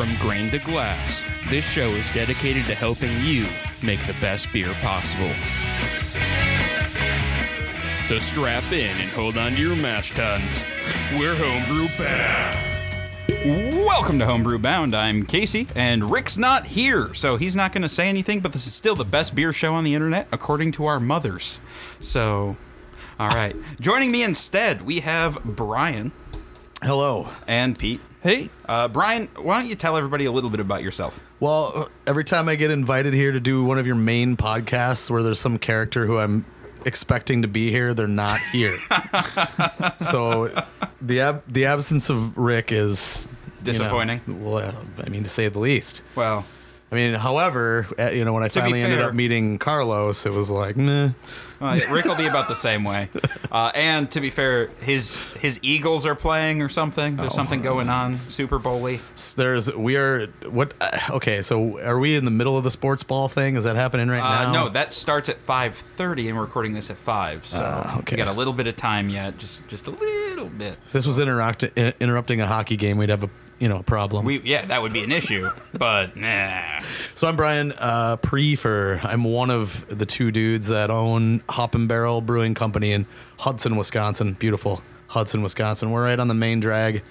From grain to glass, this show is dedicated to helping you make the best beer possible. So strap in and hold on to your mash tuns. We're homebrew bound. Welcome to Homebrew Bound. I'm Casey, and Rick's not here, so he's not going to say anything, but this is still the best beer show on the internet, according to our mothers. So, all right. Joining me instead, we have Brian Hello. and Pete. Hey, Uh, Brian, why don't you tell everybody a little bit about yourself? Well, every time I get invited here to do one of your main podcasts where there's some character who I'm expecting to be here, they're not here. so the ab- the absence of Rick is you know, Disappointing. well, I mean to say the least. Well, I mean, however, uh, you know, when I be finally ended up meeting Carlos, it was like, nah. uh, Rick will be about the same way. Uh, and to be fair, his his Eagles are playing or something. There's something going on. Super Bowly. There's we are what? Uh, okay, so are we in the middle of the sports ball thing? Is that happening right Uh, now? no, that starts at 5:30, and we're recording this at five. So Ah, okay. we got a little bit of time yet. Just just a little bit. If this was interrupt- interrupting a hockey game, we'd have a you know a problem. We yeah, that would be an issue. But nah. So I'm Brian uh, Prefer. I'm one of the two dudes that own Hop and Barrel Brewing Company in Hudson, Wisconsin. Beautiful Hudson, Wisconsin. We're right on the main drag,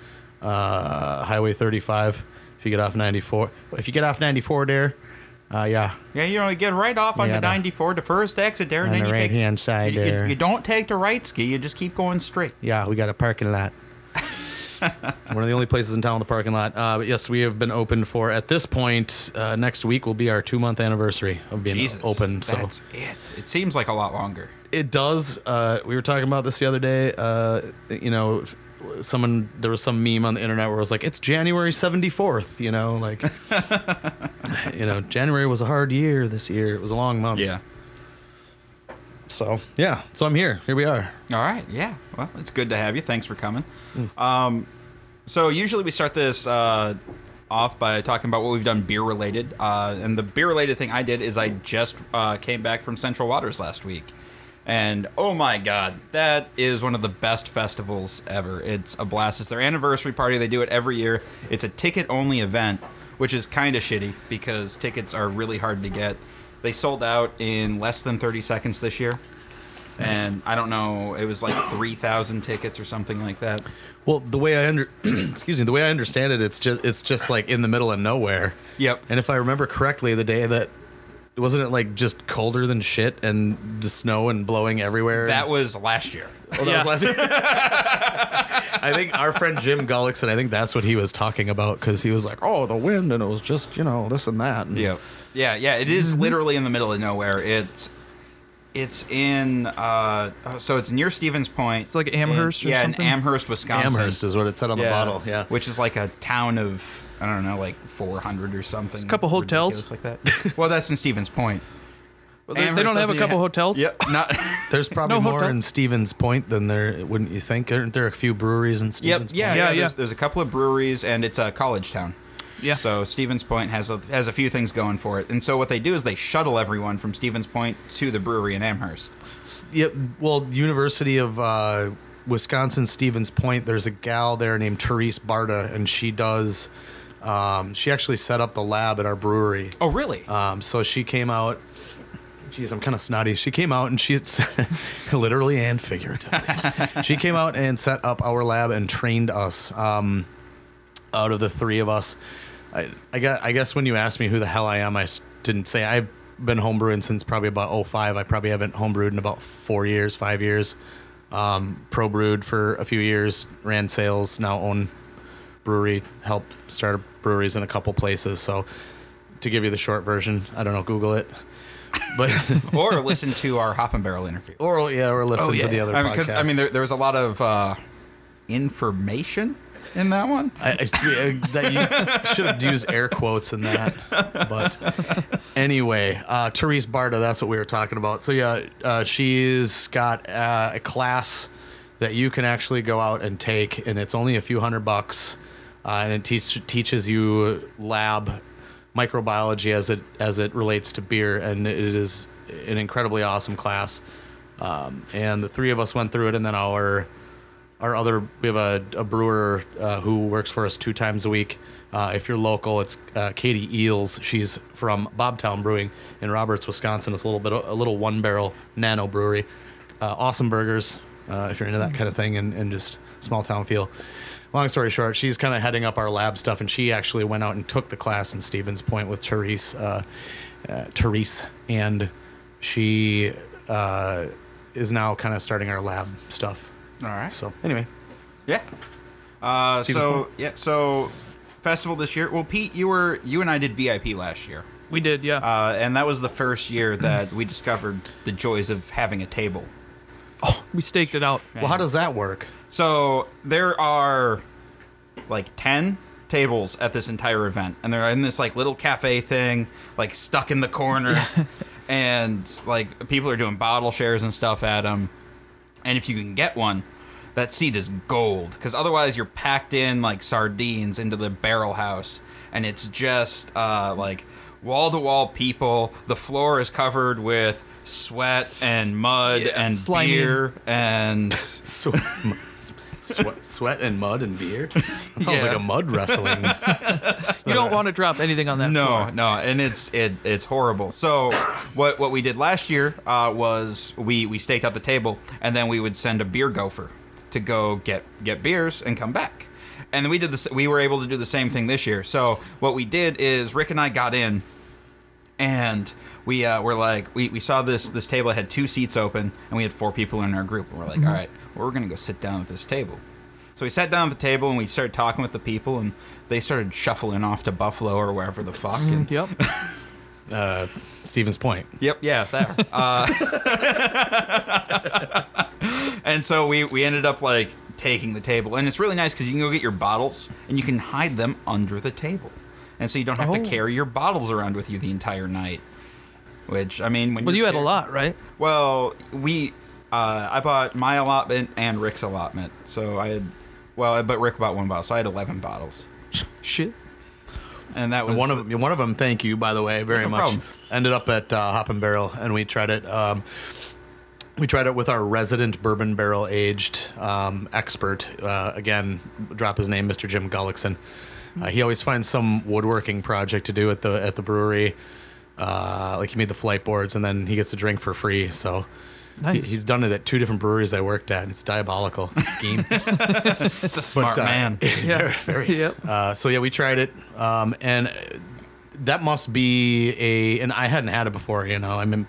uh, Highway 35. If you get off 94, if you get off 94 there, uh, yeah, Yeah, you know, you get right off on Yeah, the the- 94, the first exit there, and then the you take right-hand side you, you- there. You, don't take the right ski. You just keep going straight. yeah, we got a parking lot. One of the only places in town with a parking lot. Uh, but yes, we have been open for at this point. Uh, next week will be our two month anniversary of being Jesus, open. So that's it. It seems like a lot longer. it does. Uh, we were talking about this the other day. Uh, you know, someone there was some meme on the internet where it was like, "It's January seventy fourth. You know, like, you know, January was a hard year this year. It was a long month. Yeah. So yeah. So I'm here. Here we are. All right. Yeah. Well, it's good to have you. Thanks for coming. Mm. Um, so usually we start this uh, off by talking about what we've done beer related. Uh, and the beer related thing I did is I just uh, came back from Central Waters last week. And oh my god, that is one of the best festivals ever. It's a blast. It's their anniversary party. They do it every year. It's a ticket only event, which is kind of shitty because tickets are really hard to get. They sold out in less than 30 seconds this year. And I don't know, it was like 3,000 tickets or something like that. Well, the way I under excuse me, the way I understand it, it's just it's just like in the middle of nowhere. Yep. And if I remember correctly, the day that wasn't it like just colder than shit and the snow and blowing everywhere. That was last year. Oh, that was last year. I think our friend Jim Gullickson, I think that's what he was talking about because he was like, "Oh, the wind," and it was just you know this and that. And Yeah, yeah, yeah. It is literally in the middle of nowhere. It's it's in uh, so it's near Stevens Point. It's like Amherst in, or yeah, something? in Amherst, Wisconsin. Amherst is what it said on the bottle. Yeah. which is like a town of I don't know, like 400 or something. a couple hotels. like that. well, that's in Stevens Point. they, they don't have a couple even- hotels. Yep. Not. There's probably No more hotels. in Stevens Point than there, wouldn't you think? Aren't there a few breweries in Yep. Stevens Yeah. Point? Yeah. Yeah, yeah. There's, there's a couple of breweries, and it's a college town. Yeah. So Stevens Point has a has a few things going for it, and so what they do is they shuttle everyone from Stevens Point to the brewery in Amherst. Yep. Well, University of uh, Wisconsin Stevens Point. There's a gal there named Therese Barta, and she does. Um, she actually set up the lab at our brewery. Oh, really? Um, so she came out. Geez, I'm kind of snotty. She came out and she literally and figuratively. she came out and set up our lab and trained us. Um, out of the three of us, I, I got. I guess when you asked me who the hell I am, I didn't say I've been homebrewing since probably about 05. I probably haven't homebrewed in about four years, five years. Um, pro brewed for a few years, ran sales, now own brewery, helped start breweries in a couple places. So to give you the short version, I don't know, Google it. But or listen to our Hop and Barrel interview. or yeah, or listen yeah. to the other I mean, I mean, there, there was a lot of uh, information in that one. I, I, that you should have used air quotes in that. But anyway, uh, Therese Barta, that's what we were talking about. So yeah, uh, she's got uh, a class that you can actually go out and take, and it's only a few hundred bucks, uh, and it teach, teaches you lab microbiology as it as it relates to beer, and it is an incredibly awesome class. Um, and the three of us went through it, and then our our other we have a, a brewer uh, who works for us two times a week. Uh, if you're local, it's uh, Katie Eels. She's from Bobtown Brewing in Roberts, Wisconsin. It's a little bit a little one barrel nano brewery. Uh, awesome burgers uh, if you're into that kind of thing and, and just small town feel. Long story short, she's kind of heading up our lab stuff, and she actually went out and took the class in Stevens Point with Therese, uh, Therese, and she is now kind of starting our lab stuff. All right. So anyway, Yeah. Uh, Stevens so Point. yeah, so festival this year. Well, Pete, you were you and I did VIP last year, We did, yeah. uh, and that was the first year that we discovered the joys of having a table. Oh, we staked it out. well, how does that work? So there are like ten tables at this entire event, and they're in this like little cafe thing, like stuck in the corner, and like people are doing bottle shares and stuff at them. And if you can get one, that seat is gold because otherwise you're packed in like sardines into the barrel house, and it's just uh, like wall to wall people. The floor is covered with sweat and mud Yeah, and slimy. beer and Sweat, sweat, sweat and mud and beer. That sounds Yeah. like a mud wrestling. You don't want to drop anything on that no, floor. no, and it's it it's horrible. So what what we did last year uh, was we we staked out the table, and then we would send a beer gopher to go get get beers and come back. And we did this. We were able to do the same thing this year. So what we did is Rick and I got in, and we uh, were like we, we saw this this table had two seats open, and we had four people in our group. And we're like, "All right, well, we're gonna go sit down at this table. So we sat down at the table and we started talking with the people, and they started shuffling off to Buffalo or wherever the fuck. And, Yep. Uh, Stevens Point. Yep, yeah, there. Uh, and so we we ended up like taking the table, and it's really nice because you can go get your bottles and you can hide them under the table, and so you don't have Oh. to carry your bottles around with you the entire night. Which I mean, when Well, you're had a lot, right? Well, we uh, I bought my allotment and Rick's allotment, so I had well, but Rick bought one bottle, so I had eleven bottles, Shit. and that was And one of them, one of them, thank you by the way, very No much. problem. Ended up at uh, Hop and Barrel, and we tried it. Um, we tried it with our resident bourbon barrel aged um, expert. Uh, again, drop his name, Mr. Jim Gullickson. Uh, he always finds some woodworking project to do at the at the brewery. Uh, like he made the flight boards, and then he gets a drink for free. So he, he's done it at two different breweries I worked at. It's diabolical. It's a scheme. it's a smart uh, man. Yeah. Yep. Uh, so yeah, we tried it, um, and that must be a. And I hadn't had it before, you know. I mean,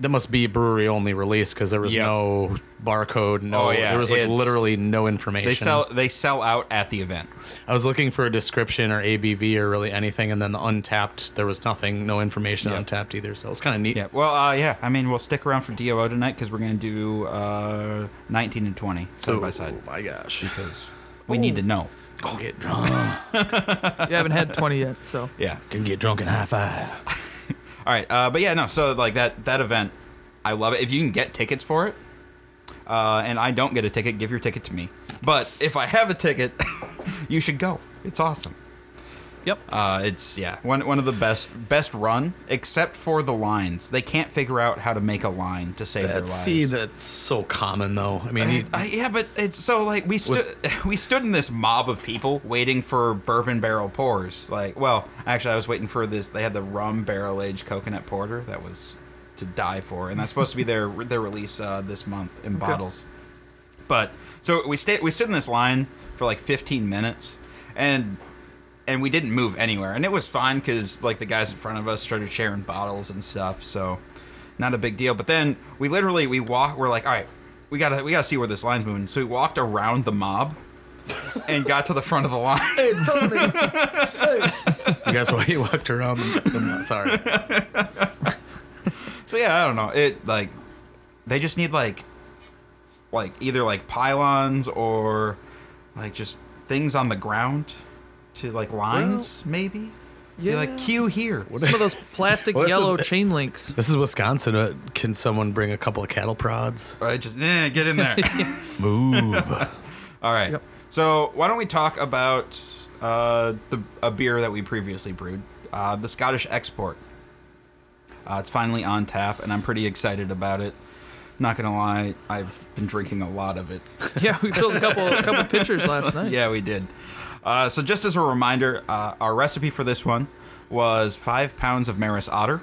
that must be brewery only release because there was Yep. no barcode, no. Oh, yeah, there was like it's- literally no information. They sell they sell out at the event. I was looking for a description or ABV or really anything, and then the Untappd, there was nothing, no information on Yep. Untappd either. So it was kind of neat. Yeah. Well, uh, yeah. I mean, we'll stick around for DOO tonight because we're gonna do uh, 19 and 20 side by side Oh my gosh! because we need to know. Go get drunk. You haven't had 20 yet, so. Yeah. Can get drunk and high five. All right. Uh, but yeah, no. So like that that event, I love it. If you can get tickets for it, uh, and I don't get a ticket, give your ticket to me. But if I have a ticket, you should go. It's awesome. Yep. Uh, it's yeah, one one of the best best run, except for the lines. They can't figure out how to make a line to save their That, lives. see, that's so common though. I mean, he, I, yeah, but it's so like we stood we stood in this mob of people waiting for bourbon barrel pours. Like, well, actually, I was waiting for this. They had the rum barrel aged coconut porter that was to die for, and that's supposed to be their their release uh, this month in bottles. But so we stayed we stood in this line for like 15 minutes, and and we didn't move anywhere, and it was fine because like the guys in front of us started sharing bottles and stuff, so not a big deal. But then we literally we walk. We're like, all right, we gotta we gotta see where this line's moving. So we walked around the mob and got to the front of the line. I guess why you walked around. The, the, sorry. So yeah, I don't know. It like they just need like like either like pylons or like just things on the ground to like lines maybe. Yeah, like Yeah. queue here. Some of those plastic Well, yellow is- chain links. This is Wisconsin. Uh, can someone bring a couple of cattle prods? Right, just eh, get in there. Move. All right. Yep. So why don't we talk about uh, the a beer that we previously brewed, uh, the Scottish Export. Uh, it's finally on tap, and I'm pretty excited about it. Not gonna lie, I've been drinking a lot of it. Yeah, we filled a couple a couple pictures last night. Yeah, we did. Uh, so just as a reminder, uh, our recipe for this one was five pounds of Maris Otter,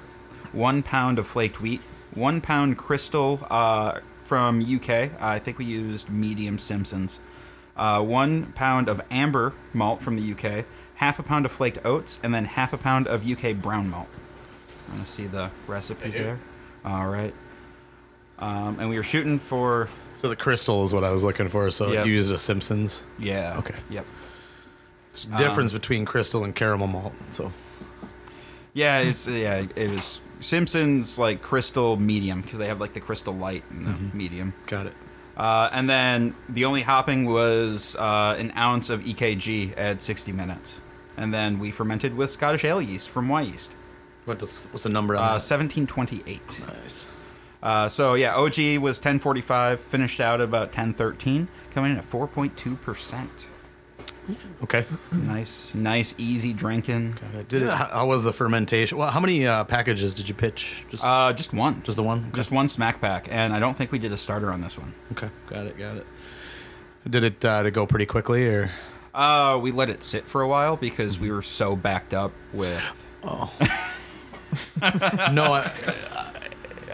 one pound of flaked wheat, one pound crystal uh, from UK. I think we used medium Simpsons. Uh, one pound of amber malt from the UK, half a pound of flaked oats, and then half a pound of UK brown malt. I want to see the recipe there? All right. Um, and we were shooting for So the crystal is what I was looking for. So Yep. you used a Simpsons. yeah. Okay. Yep. Difference between crystal and caramel malt. So Yeah, it's yeah, it was Simpsons like crystal medium because they have like the crystal light and the medium. got it. Uh, and then the only hopping was uh, an ounce of EKG at 60 minutes, and then we fermented with Scottish ale yeast from Wyeast, What does, what's the number on uh, that? 1728. Nice. Uh, so yeah, OG was 1045, finished out about 1013, coming in at 4.2 percent. Okay. Nice, nice, easy drinking. Got it. Did it? How, how was the fermentation? Well, how many uh, packages did you pitch? Just, Uh, just one, just the one. Okay. just one smack pack, and I don't think we did a starter on this one. Okay. Got it. Got it. Did it uh, it go pretty quickly or? Uh, we let it sit for a while because we were so backed up with. Oh No, I,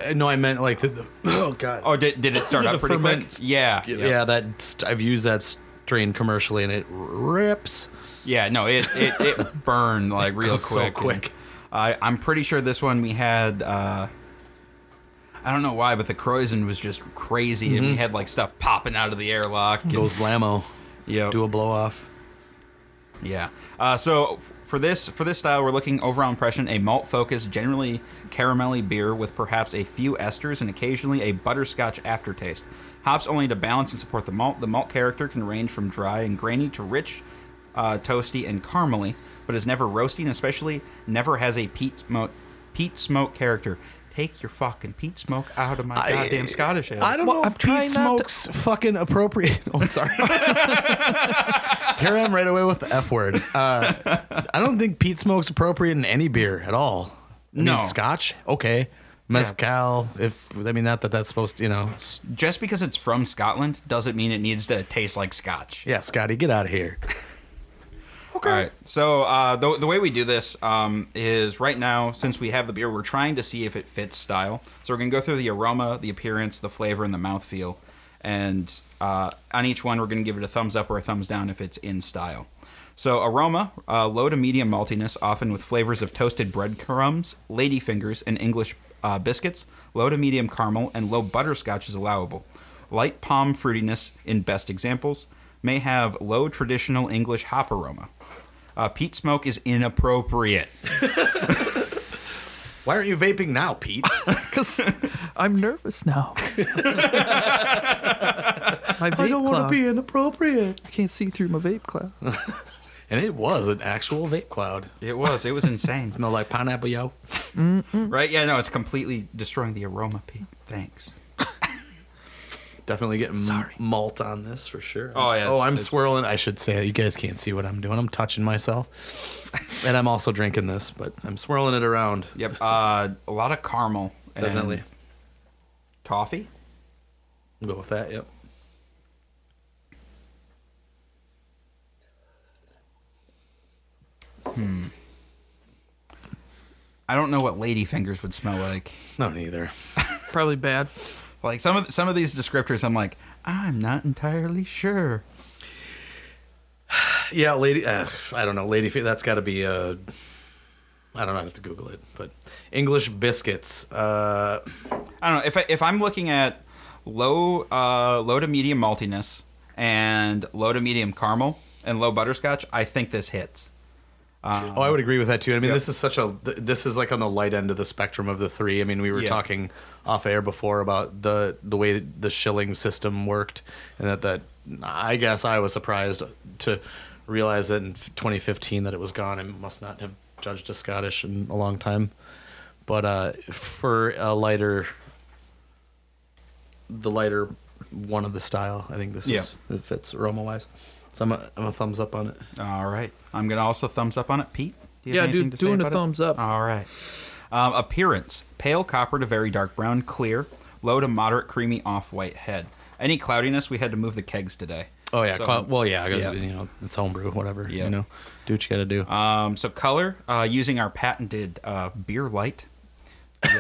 I, no, I meant like the. the oh God. Oh, did, did it start The up pretty ferment- quick? Yeah, yeah, that st- I've used that strain commercially and it rips. yeah. No, it, it, it burned like real goes so quick. and quick. I'm pretty sure this one we had. Uh, I don't know why, but the krausen was just crazy, and we had like stuff popping out of the airlock. and- Goes blammo. Yep. Do a blow off. Yeah. Uh, so for this for this style, we're looking overall impression a malt focused, generally caramelly beer with perhaps a few esters and occasionally a butterscotch aftertaste. Hops only to balance and support the malt. The malt character can range from dry and grainy to rich, uh, toasty, and caramely, but is never roasting, especially never has a peat smoke peat smoke character. Take your fucking peat smoke out of my I- goddamn Scottish ale. I don't Well, know I'm if trying Pete not to- Smoke's fucking appropriate. Oh, sorry. Here I am right away with the F word. Uh, I don't think Pete Smoke's appropriate in any beer at all. I No. mean, Scotch, okay. Mezcal, if I mean not that that's supposed to, you know. Just because it's from Scotland doesn't mean it needs to taste like Scotch. Yeah, Scotty, get out of here. okay. All right. So uh, the the way we do this um, is right now, since we have the beer, we're trying to see if it fits style. So we're gonna go through the aroma, the appearance, the flavor, and the mouthfeel, and uh, on each one, we're gonna give it a thumbs up or a thumbs down if it's in style. So aroma, uh, low to medium maltiness, often with flavors of toasted breadcrumbs, ladyfingers, and English uh, biscuits. Low to medium caramel and low butterscotch is allowable. Light palm fruitiness in best examples may have low traditional English hop aroma. Uh, peat smoke is inappropriate. Why aren't you vaping now, Pete? Because I'm nervous now. my vape I don't want to be inappropriate. I can't see through my vape cloud. And it was an actual vape cloud. It was. It was insane. Smell like pineapple, yo. right? Yeah, no, it's completely destroying the aroma, Pete. Thanks. Definitely getting Sorry. malt on this for sure. Oh, yeah, Oh, it's- I'm it's- swirling. I should say you guys can't see what I'm doing. I'm touching myself, and I'm also drinking this, but I'm swirling it around. Yep. Uh, a lot of caramel. And Definitely. Toffee? I'll go with that. Yep. I don't know what ladyfingers would smell like. No, neither. Probably bad. Like some of some of these descriptors, I'm like, I'm not entirely sure. Yeah, lady. Uh, I don't know, lady. fe- That's got to be Uh, I don't know. I have to Google it, but English biscuits. Uh, I don't know if I, if I'm looking at low uh, low to medium maltiness and low to medium caramel and low butterscotch, I think this hits. Oh, I would agree with that too. I mean, Yep. this is such a. th- This is like on the light end of the spectrum of the three. I mean, we were Yeah. talking off air before about the the way the shilling system worked, and that that I guess I was surprised to realize that in 2015 that it was gone. I must not have judged a Scottish in a long time, but uh, for a lighter, the lighter one of the style, I think this Yeah. is it fits aroma wise. So I'm a, I'm a thumbs up on it. All right, I'm gonna also thumbs up on it, Pete. Do you Yeah, have do- anything to say doing a about it? thumbs up. All right. Um, appearance: pale copper to very dark brown, clear, low to moderate creamy off-white head. Any cloudiness, we had to move the kegs today. Oh yeah, So- cloud, well yeah, I guess, Yeah. you know it's homebrew, whatever. Yeah. You know, do what you got to do. Um, so color, uh, using our patented uh, beer light.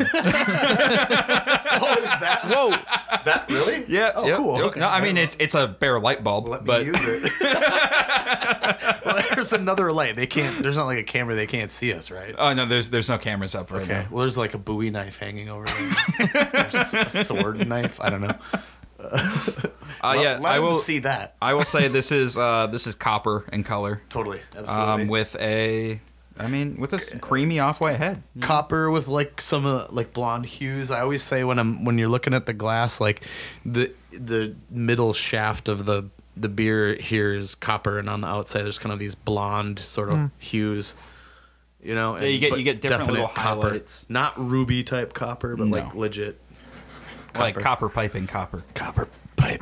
oh, is that Whoa! that really? Yeah. Oh, cool. Okay. No, I mean it's it's a bare light bulb, Let me but use it. well, there's another light. They can't. There's not like a camera. They can't see us, right? oh no, there's there's no cameras up right Okay. now. Well, there's like a Bowie knife hanging over there. there's a sword knife. I don't know. Uh, yeah, Let I will see that. I will say this is uh, this is copper in color, Totally. Absolutely. um, with a, I mean, with a s- creamy off-white head. copper with like some uh, like blonde hues. I always say when I'm when you're looking at the glass, like the the middle shaft of the the beer here is copper, and on the outside there's kind of these blonde sort of hues. You know, Yeah, you get- you get different definite little copper, highlights. not ruby type copper, but like No. legit Like Copper. copper piping copper. copper pipe,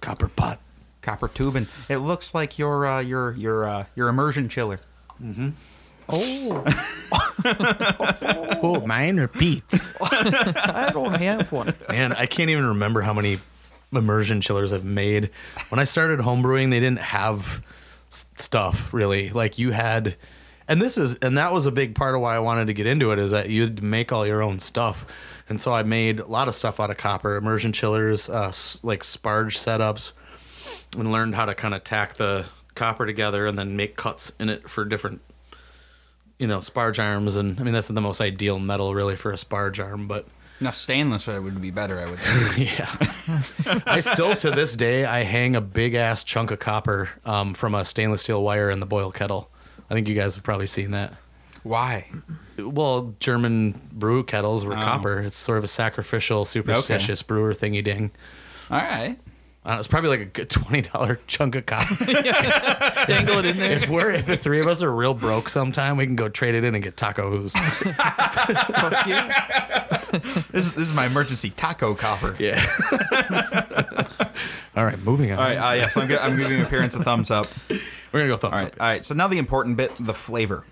copper pot. Copper tubing. It looks like your uh, your your uh, your immersion chiller. Oh, Oh, mine or Pete's? I don't have one. Man, I can't even remember how many immersion chillers I've made. When I started homebrewing, they didn't have s- stuff really. Like you had, and this is, and that was a big part of why I wanted to get into it is that you'd make all your own stuff. And so I made a lot of stuff out of copper, immersion chillers, uh, s- like sparge setups, and learned how to kind of tack the copper together and then make cuts in it for different, you know, sparge arms. And I mean, that's the most ideal metal really for a sparge arm, but. Now stainless would be better, I would. think. Yeah. I still to this day I hang a big ass chunk of copper um, from a stainless steel wire in the boil kettle. I think you guys have probably seen that. Why? Well, German brew kettles were Oh. copper. It's sort of a sacrificial, superstitious brewer thingy ding. All right. I don't know, it's probably like a good twenty dollar chunk of copper. Dangle it in there. if we're if the three of us are real broke sometime, we can go trade it in and get taco hooves. Fuck yeah. This is, this is my emergency taco copper. Yeah. All right, moving on. All right. Uh, yeah. So I'm, gi- I'm giving appearance a thumbs up. We're gonna go thumbs All right. up. All right. So now the important bit: the flavor.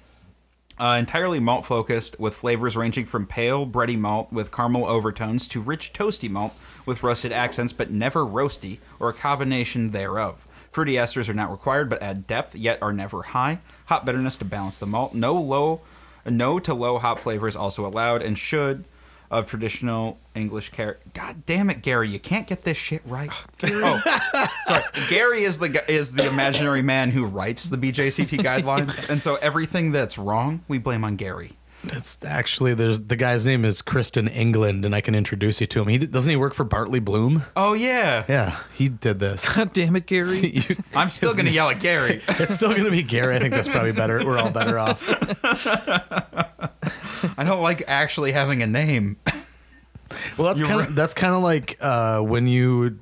Uh, entirely malt focused, with flavors ranging from pale, bready malt with caramel overtones to rich, toasty malt with roasted accents, but never roasty, or a combination thereof. Fruity esters are not required, but add depth, yet are never high. Hop bitterness to balance the malt. No low, no to low hop flavors also allowed, and should of traditional English care. God damn it, Gary! You can't get this shit right. oh, sorry. Gary is the is the imaginary man who writes the BJCP guidelines, and so everything that's wrong, we blame on Gary. It's actually there's the guy's name is Kristen England, and I can introduce you to him. He doesn't he work for Bartley Bloom? Oh yeah, Yeah, he did this. God damn it, Gary. You- I'm still gonna yell at Gary. it's still gonna be Gary. I think that's probably better. We're all better off. I don't like actually having a name. Well, that's You're kind right. of that's kind of like uh, when you.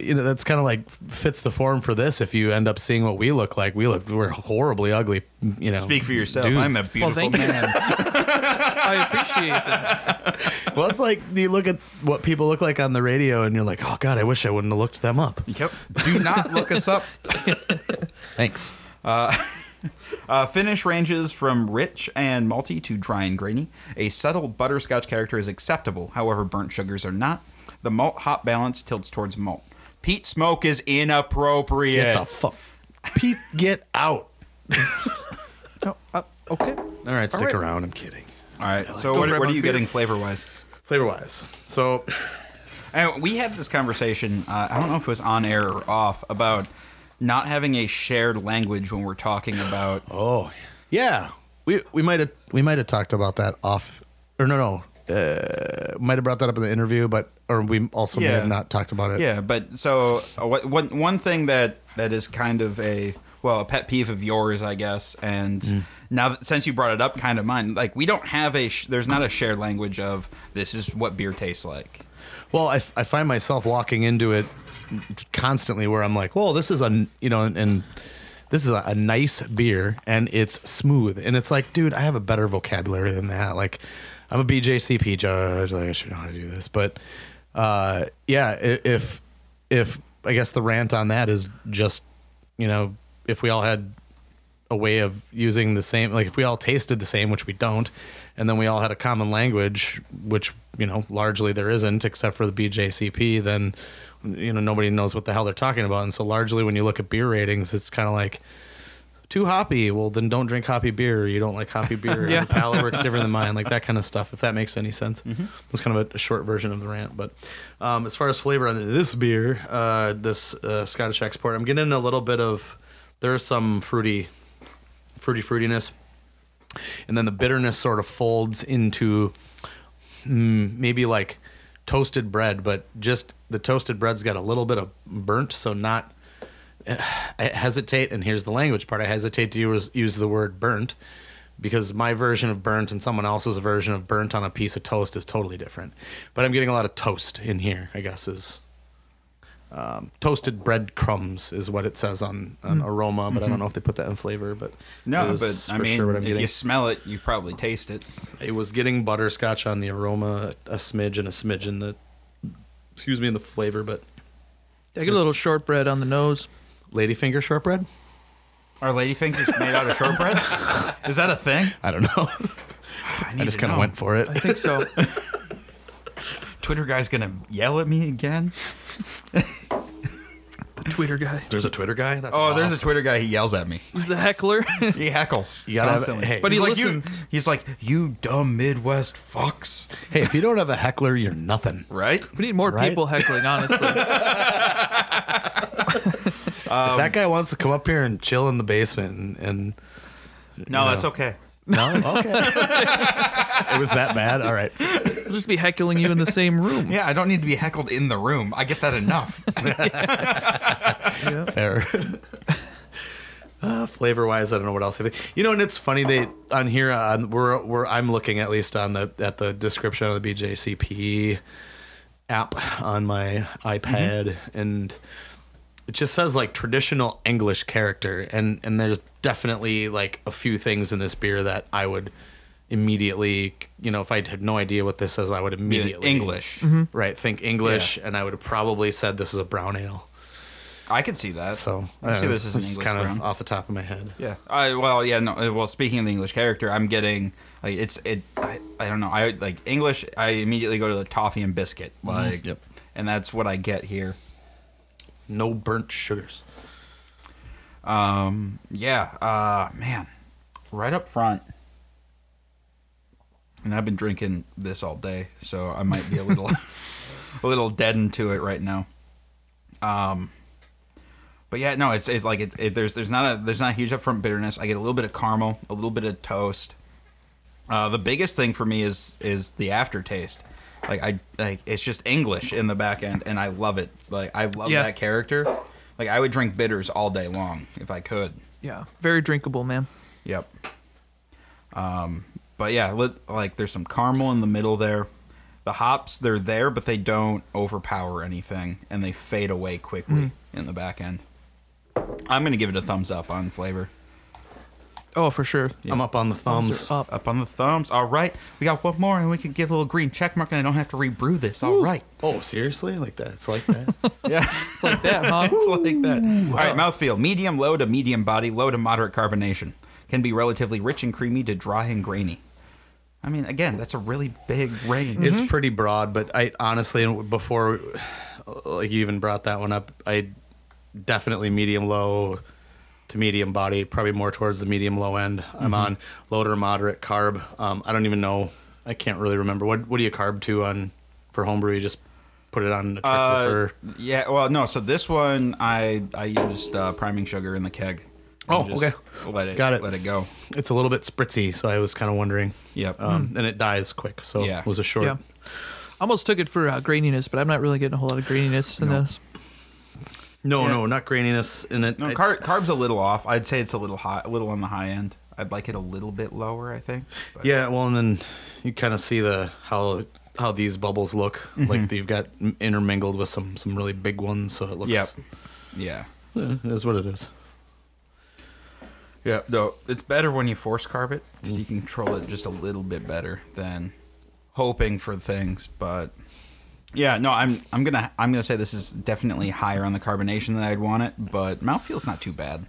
You know that's kind of like fits the form for this. If you end up seeing what we look like, we look we're horribly ugly. You know, Speak for yourself. dudes. I'm a beautiful thank you. man. I appreciate that. well, it's like you look at what people look like on the radio, and you're like, oh god, I wish I wouldn't have looked them up. yep. Do not look us up. Thanks. Uh, finish ranges from rich and malty to dry and grainy. A subtle butterscotch character is acceptable, however, burnt sugars are not. The malt hop balance tilts towards malt. Peat smoke is inappropriate. Get the fuck, Pete, get out. Oh, uh, okay. All right, stick right. around. I'm kidding. All right. So Go what, grab what are you beer. getting flavor wise? Flavor wise, so And we had this conversation. Uh, I don't know if it was on air or off about not having a shared language when we're talking about. Oh, yeah. We we might have we might have talked about that off or no no uh, might have brought that up in the interview, but or we also may have not talked about it. Yeah, but so uh, what, one one thing that that is kind of a well a pet peeve of yours, I guess, and now that, since you brought it up, kind of mine. Like we don't have a sh- there's not a shared language of this is what beer tastes like. Well, I, f- I find myself walking into it constantly where I'm like, well, this is a you know, and, and this is a, a nice beer and it's smooth, and it's like, dude, I have a better vocabulary than that. Like, I'm a BJCP judge, like I should know how to do this, but uh, yeah, if if I guess the rant on that is just you know, if we all had a way of using the same like if we all tasted the same, which we don't, and then we all had a common language, which you know largely there isn't except for the BJCP, then you know nobody knows what the hell they're talking about. And so largely when you look at beer ratings, it's kind of like too hoppy. Well, then don't drink hoppy beer. You don't like hoppy beer. Yeah. Your palate works different than mine. Like that kind of stuff. If that makes any sense. That's kind of a, a short version of the rant. But um, as far as flavor on this beer, uh, this uh, Scottish export, I'm getting a little bit of. There's some fruity, fruity fruitiness, and then the bitterness sort of folds into mm, maybe like toasted bread, but just the toasted bread's got a little bit of burnt, so not. I hesitate, and here's the language part. I hesitate to use use the word burnt because my version of burnt and someone else's version of burnt on a piece of toast is totally different. But I'm getting a lot of toast in here. I guess is um, toasted bread crumbs is what it says on, on aroma, but I don't know if they put that in flavor. But No, but I for mean, sure what I'm if getting. you smell it, you probably taste it. It was getting butterscotch on the aroma, a smidge and a smidge in the, excuse me, in the flavor, but I get a little shortbread on the nose. Ladyfinger shortbread? Are ladyfingers made out of shortbread? Is that a thing? I don't know. I, I just kind of went for it. I think so. Twitter guy's gonna yell at me again. The Twitter guy. There's a Twitter guy. That's Oh, there's a. Twitter guy. He yells at me. He's the heckler. He heckles. You gotta have- constantly. hey. But he He's like, listens. You, he's like, you dumb Midwest fucks. Hey, if you don't have a heckler, you're nothing. Right? we need more Right? people heckling, honestly. If that um, guy wants to come up here and chill in the basement and, and No, You that's know. okay. no, okay, it was that bad. All right, We'll just be heckling you in the same room. Yeah, I don't need to be heckled in the room. I get that enough. Yeah. fair. Uh, flavor wise, I don't know what else. You know, and it's funny they on here uh, on we're we're I'm looking at least on the at the description of the BJCP app on my iPad, mm-hmm. and it just says like traditional English character, and and there's definitely like a few things in this beer that I would immediately, you know, if I had no idea what this says, I would immediately English. right? Think English, and I would have probably said this is a brown ale. I could see that. So I see uh, this is an English kind brown. of off the top of my head. Yeah. I well, yeah. No. uh, Well, speaking of the English character, I'm getting like it's it. I, I don't know. I like English. I immediately go to the toffee and biscuit. Like, Yep. and that's what I get here. No burnt sugars. Um. Yeah. Uh. Man. Right up front. And I've been drinking this all day, so I might be a little, a little deadened to it right now. Um. But yeah, no, it's it's like it's it, there's there's not a there's not a huge upfront bitterness. I get a little bit of caramel, a little bit of toast. Uh, the biggest thing for me is is the aftertaste. Like I like it's just English in the back end, and I love it. Like I love Yeah. that character. Like I would drink bitters all day long if I could. Yeah. Very drinkable, man. Yep. Um, but yeah, lit, like there's some caramel in the middle there. The hops they're there, but they don't overpower anything, and they fade away quickly in the back end. I'm gonna give it a thumbs up on flavor. Oh, for sure. I'm up on the thumbs. Thumbs up. Up on the thumbs. All right, we got one more, and we can give a little green check mark, and I don't have to rebrew this. All right. Oh, seriously? Like that? It's like that? Yeah. It's like that, huh? it's like that. All right, mouthfeel. Medium low to medium body, low to moderate carbonation. Can be relatively rich and creamy to dry and grainy. I mean, again, that's a really big range. It's mm-hmm. pretty broad, but I honestly, before, like you even brought that one up, I definitely medium low to medium body, probably more towards the medium low end. I'm on low to moderate carb. Um, I don't even know. I can't really remember. What what do you carb to on for homebrew? You just put it on a trickle Uh, for. yeah, well, no. So this one, I I used uh, priming sugar in the keg. Oh, okay. Let it Got it. Let it go. It's a little bit spritzy, so I was kind of wondering. Yep. Um, And it dies quick, so Yeah. it was a short. Yeah. Almost took it for uh, graininess, but I'm not really getting a whole lot of graininess in No. this. No, Yeah. no, not graininess in it. no, car- carbs a little off. I'd say it's a little high, a little on the high end. I'd like it a little bit lower. I think. But Yeah, well, and then you kind of see the how how these bubbles look. Mm-hmm. Like you've got intermingled with some some really big ones, so it looks. Yep. Yeah. eh, it is what it is. Yeah. No, it's better when you force carb it because you can control it just a little bit better than hoping for things. But yeah, no, I'm I'm gonna I'm gonna say this is definitely higher on the carbonation than I'd want it, but mouthfeel's not too bad.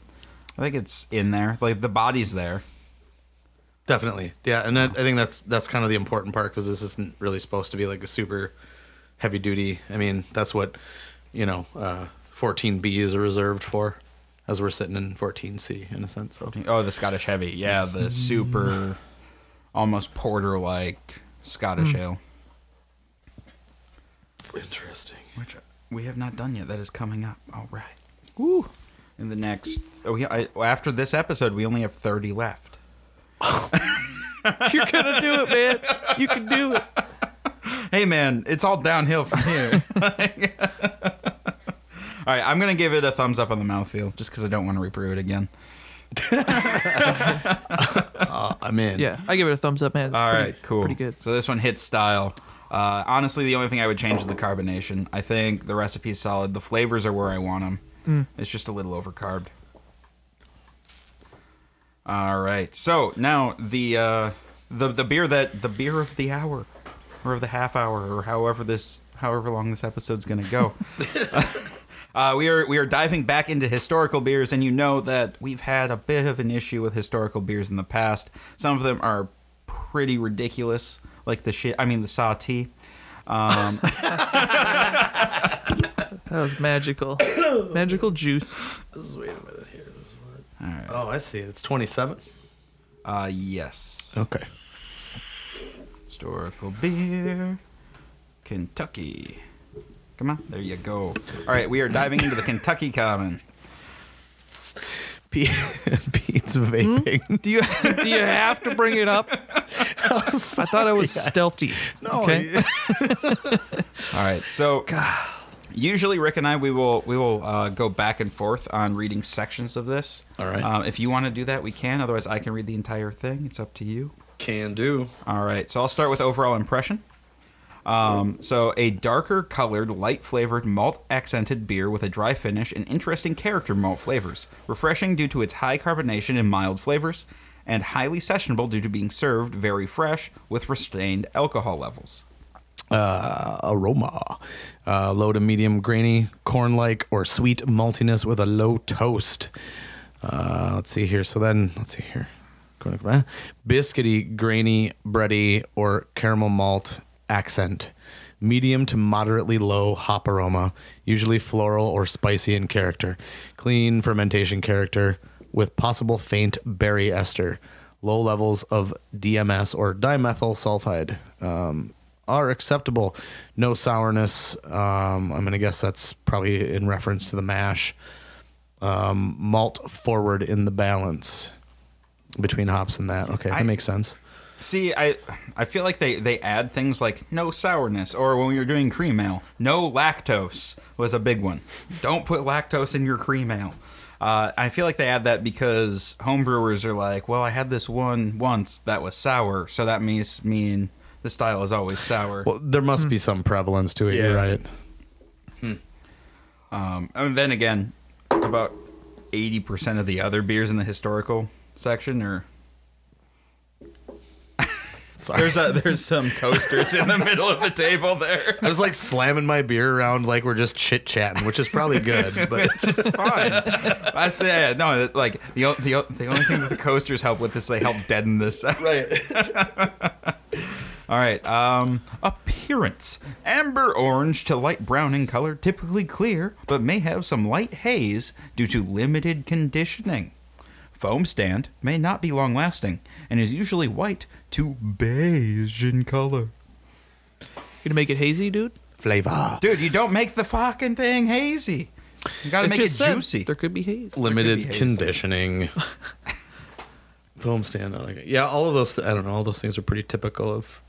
I think it's in there. Like the body's there. Definitely, yeah, and that, I think that's that's kind of the important part because this isn't really supposed to be like a super heavy duty. I mean, that's what you know, uh, 14B is reserved for, as we're sitting in 14C in a sense. So Oh, the Scottish heavy. Yeah, the super, almost porter like Scottish ale, interesting. which we have not done yet. That is coming up. All right. Woo. In the next, oh, yeah, I, after this episode, we only have 30 left. You're gonna do it, man. You can do it. Hey, man, it's all downhill from here. all right, I'm going to give it a thumbs up on the mouthfeel just because I don't want to reprove it again. Uh, I'm in. Yeah, I give it a thumbs up, man. It's All pretty- right, cool. Pretty good. So this one hits style. Uh, honestly, the only thing I would change is the carbonation. I think the recipe's solid. The flavors are where I want them. It's just a little overcarbed. All right. So now the uh, the the beer that the beer of the hour, or of the half hour, or however this however long this episode's gonna go. Uh, we are we are diving back into historical beers, and you know that we've had a bit of an issue with historical beers in the past. Some of them are pretty ridiculous, like the shit. I mean, the Sahti. Um, That was magical. magical juice. This is, wait a minute here. This is what- all right. Oh, I see. It's 27. Uh, yes. Okay. Historical beer, Kentucky. Come on, there you go. All right, we are diving into the Kentucky Common. Pete, Pete's vaping. Do you do you have to bring it up? I thought it was stealthy. No, Okay. All right, so usually Rick and I we will we will uh, go back and forth on reading sections of this. All right. Um, if you want to do that, we can. Otherwise, I can read the entire thing. It's up to you. can do. All right, so I'll start with overall impression. Um, so, a darker colored, light flavored, malt accented beer with a dry finish and interesting character malt flavors. Refreshing due to its high carbonation and mild flavors, and highly sessionable due to being served very fresh with restrained alcohol levels. uh, aroma. Uh, low to medium grainy, corn like, or sweet maltiness with a low toast. Uh, let's see here. So then, let's see here. Biscuity, grainy, bready, or caramel malt accent. Medium to moderately low hop aroma, usually floral or spicy in character. Clean fermentation character with possible faint berry ester. Low levels of DMS or dimethyl sulfide um, are acceptable. No sourness. Um, I'm going to guess that's probably in reference to the mash. Um, malt forward in the balance between hops and that. Okay, that I- makes sense. See, I I feel like they, they add things like no sourness, or when we were doing cream ale, no lactose was a big one. Don't put lactose in your cream ale. Uh, I feel like they add that because homebrewers are like, well, I had this one once that was sour, so that means mean the style is always sour. Well, there must be some prevalence to it. You're Yeah. right. Um, and then again, about eighty percent of the other beers in the historical section are Sorry. there's a, there's some coasters in the middle of the table there. I was like slamming my beer around like we're just chit chatting, which is probably good. But It's just fine. I say no. Like the the the only thing that the coasters help with is they help deaden this. right. All right. Um, appearance: amber orange to light brown in color, typically clear, but may have some light haze due to limited conditioning. Foam stand may not be long lasting and is usually white to beige in color. You gonna make it hazy, dude? Flavor. Dude, you don't make the fucking thing hazy. You gotta It make it just said juicy. There could be haze. Limited haze. conditioning. Foam stand. I like it. Yeah, all of those. I don't know. All those things are pretty typical of.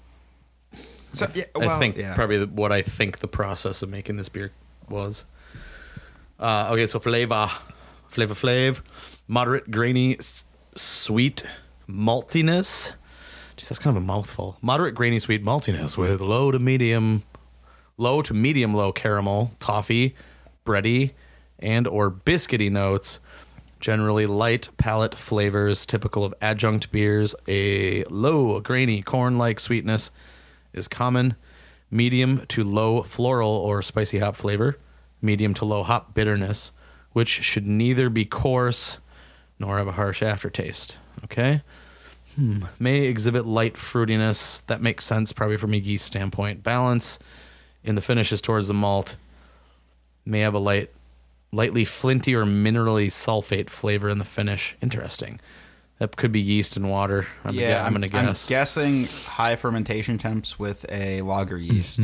So, yeah, I well, think yeah. probably the- what I think the process of making this beer was. Uh, okay, so flavor, flavor, flav, moderate grainy, s- sweet maltiness. Jeez, that's kind of a mouthful. Moderate grainy, sweet maltiness with low to medium, low to medium low caramel, toffee, bready, and or biscuity notes. Generally light palate flavors typical of adjunct beers. A low grainy corn-like sweetness is common. Medium to low floral or spicy hop flavor. Medium to low hop bitterness, which should neither be coarse nor have a harsh aftertaste. Okay. Hmm. May exhibit light fruitiness. That makes sense, probably from a yeast standpoint. Balance in the finishes towards the malt. May have a light, lightly flinty or minerally sulfate flavor in the finish. Interesting. That could be yeast and water. I'm yeah, yeah, I'm, gonna guess. I'm guessing high fermentation temps with a lager yeast.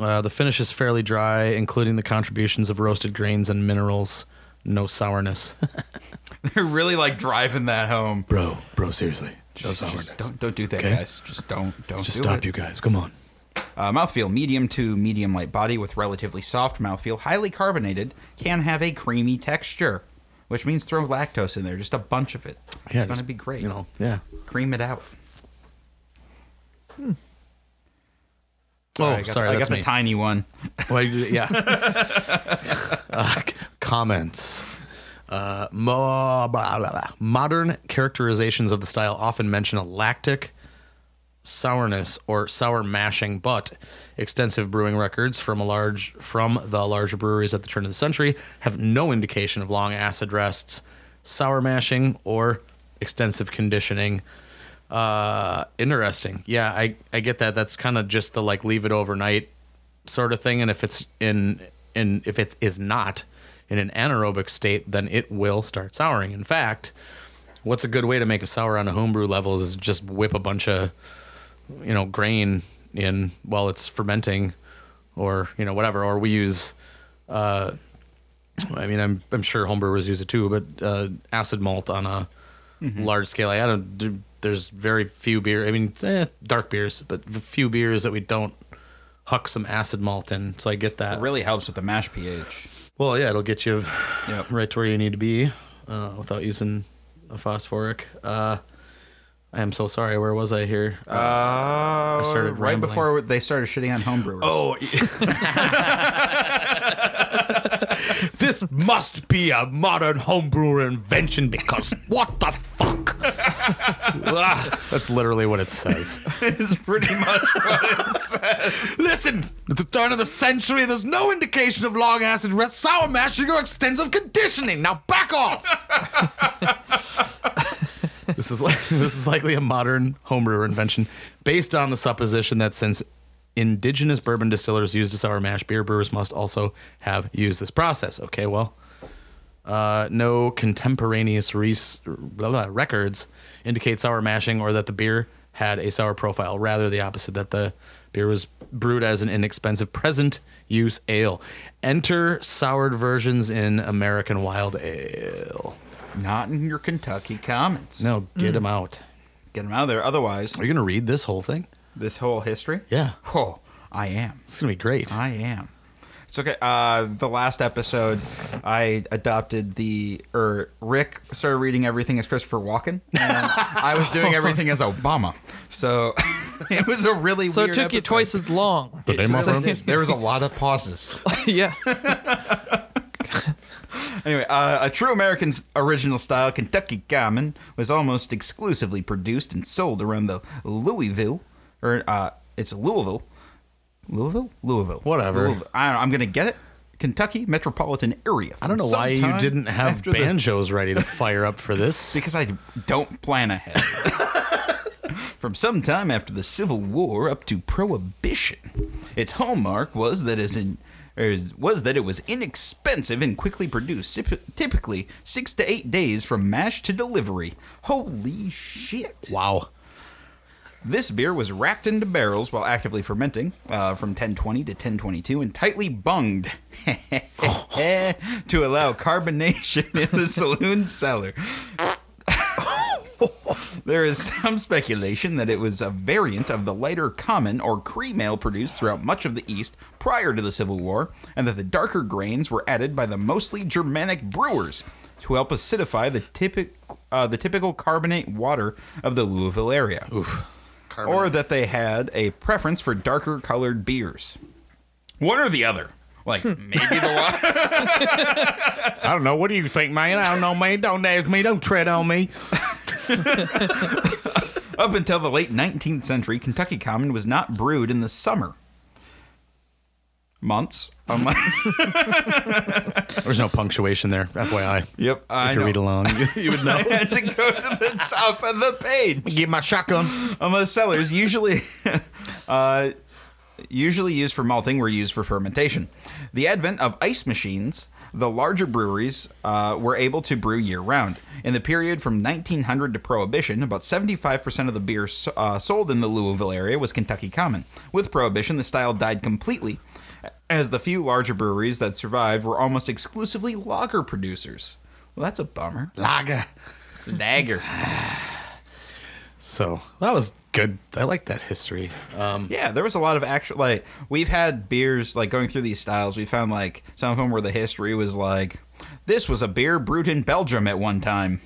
Uh, the finish is fairly dry, including the contributions of roasted grains and minerals. No sourness. They're really like driving that home. bro, bro, seriously. No Just- just don't don't do that, Okay. guys. Just don't don't Just do stop, it. you guys. Come on. Uh, mouthfeel medium to medium light body with relatively soft mouthfeel, highly carbonated, can have a creamy texture, which means throw lactose in there, just a bunch of it. It's Yeah, going to be great. You know, yeah. cream it out. Oh, I got, sorry, I that's got the me. tiny one. Well, yeah. uh, comments. Uh, mo- blah, blah, blah. Modern characterizations of the style often mention a lactic sourness or sour mashing, but extensive brewing records from a large from the larger breweries at the turn of the century have no indication of long acid rests, sour mashing, or extensive conditioning. Uh, interesting. Yeah, I I get that. That's kind of just the like leave it overnight sort of thing. And if it's in in if it is not in an anaerobic state, then it will start souring. In fact, what's a good way to make a sour on a homebrew level is just whip a bunch of you know grain in while it's fermenting, or you know whatever. Or we use. Uh, I mean, I'm I'm sure homebrewers use it too, but uh, acid malt on a large scale. I don't. There's very few beer. I mean, eh, dark beers, but few beers that we don't huck some acid malt in. So I get that. It really helps with the mash pH. Well, yeah, it'll get you Yep. right to where you need to be uh, without using a phosphoric. Uh, I am so sorry. Where was I here? Uh, started right rambling. before they started shitting on homebrewers. Oh, this must be a modern homebrewer invention because what the fuck? That's literally what it says. it's pretty much what it says. Listen, at the turn of the century, there's no indication of long acid rest, sour mashing, or extensive conditioning. Now back off. this is like this is likely a modern homebrewer invention based on the supposition that since indigenous bourbon distillers used a sour mash, beer brewers must also have used this process. Okay, well, uh, no contemporaneous res- blah, blah, records indicate sour mashing or that the beer had a sour profile. Rather, the opposite, that the beer was brewed as an inexpensive present use ale. Enter soured versions in American Wild Ale. Not in your Kentucky comments. No, get them out. Get them out of there. Otherwise, Are you going to read this whole thing? this whole history. Yeah. Oh, I am. It's going to be great. I am. It's okay. Uh, the last episode, I adopted the or Rick started reading everything as Christopher Walken, and I was doing everything as Obama. So it was a really So it weird took you episode. twice as long. The name of There- There was a lot of pauses. yes. Anyway, uh, a true American's original style Kentucky Common was almost exclusively produced and sold around the Louisville, or uh, it's Louisville, Louisville, Louisville, Whatever. Louisville. I I'm gonna get it. Kentucky metropolitan area. I don't know why you didn't have after the- banjos ready to fire up for this. because I don't plan ahead. From some time after the Civil War up to Prohibition, its hallmark was that as in er, was that it was inexpensive and quickly produced, typically six to eight days from mash to delivery. Holy shit! Wow. This beer was racked into barrels while actively fermenting uh, from 1020 to 1022 and tightly bunged to allow carbonation in the saloon cellar. there is some speculation that it was a variant of the lighter common or cream ale produced throughout much of the East prior to the Civil War, and that the darker grains were added by the mostly Germanic brewers to help acidify the, typic, uh, the typical carbonate water of the Louisville area or that they had a preference for darker colored beers. One or the other. Like hmm. maybe the one. I don't know. What do you think, man? I don't know, man. Don't ask me. Don't tread on me. Up until the late 19th century, Kentucky Common was not brewed in the summer months. Unlike, There's no punctuation there, FYI. Yep, I if you know. read along, you would know. I had to go to the top of the page. Get my shotgun. Um, the cellars usually, uh, usually used for malting were used for fermentation. The advent of ice machines, the larger breweries uh, were able to brew year round. In the period from 1900 to Prohibition, about 75% of the beer uh, sold in the Louisville area was Kentucky Common. With Prohibition, the style died completely, as the few larger breweries that survived were almost exclusively lager producers. Well, that's a bummer. Lager. Lager. So that was good. I like that history. Um, Yeah, there was a lot of actual like we've had beers like going through these styles. We found like some of them where the history was like this was a beer brewed in Belgium at one time,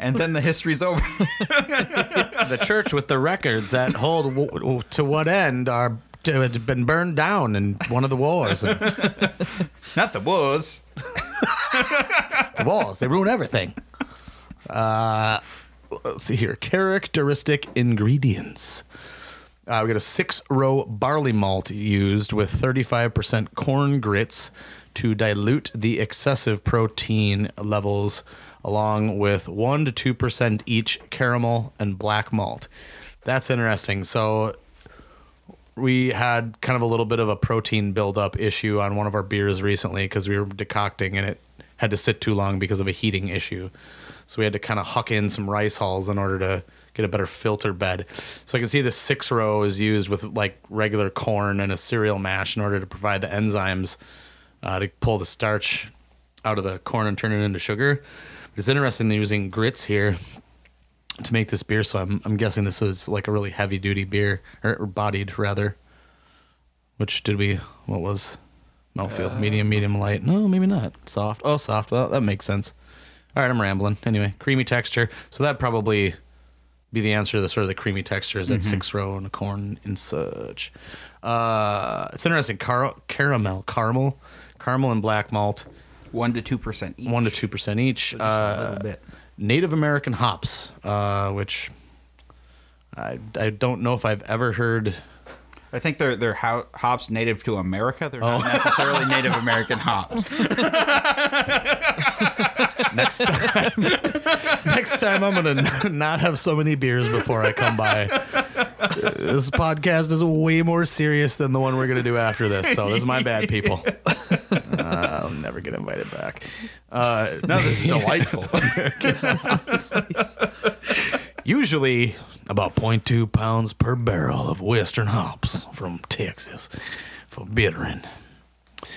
and then the history's over. the church with the records that hold w- w- to what end are had been burned down in one of the wars. And Not the wars. the wars they ruin everything. Uh, let's see here. Characteristic ingredients. Uh, we got a six row barley malt used with 35% corn grits to dilute the excessive protein levels, along with 1% to 2% each caramel and black malt. That's interesting. So we had kind of a little bit of a protein buildup issue on one of our beers recently because we were decocting and it had to sit too long because of a heating issue. So we had to kind of huck in some rice hulls in order to get a better filter bed. So I can see the six row is used with like regular corn and a cereal mash in order to provide the enzymes uh, to pull the starch out of the corn and turn it into sugar. But it's interesting they're using grits here to make this beer. So I'm, I'm guessing this is like a really heavy duty beer or, or bodied rather. Which did we? What was mouthfeel? medium, medium, light. No, maybe not. Soft. Oh, soft. Well, that makes sense. All right, I'm rambling. Anyway, creamy texture. So that probably be the answer to the sort of the creamy texture is that six row and the corn and such. Uh, it's interesting. Car- caramel, caramel, caramel and black malt, One to two percent each. one to two percent each. Just a Uh, little bit. Native American hops, uh, which I, I don't know if I've ever heard. I think they're they're ho- hops native to America. They're Oh. not necessarily Native American hops. Next time, next time I'm gonna not have so many beers before I come by. This podcast is way more serious than the one we're gonna do after this. So this is my bad, people. I'll never get invited back. Uh, No, this is delightful. usually about 0.2 pounds per barrel of Western hops from Texas for bittering.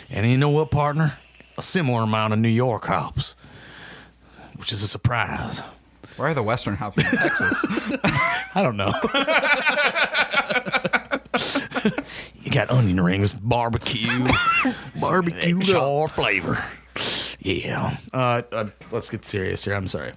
And you know what, partner? A similar amount of New York hops, which is a surprise. Why are the Western hops from Texas? I don't know. You got onion rings, barbecue, barbecue, char flavor. Yeah. Uh, uh, let's get serious here. I'm sorry.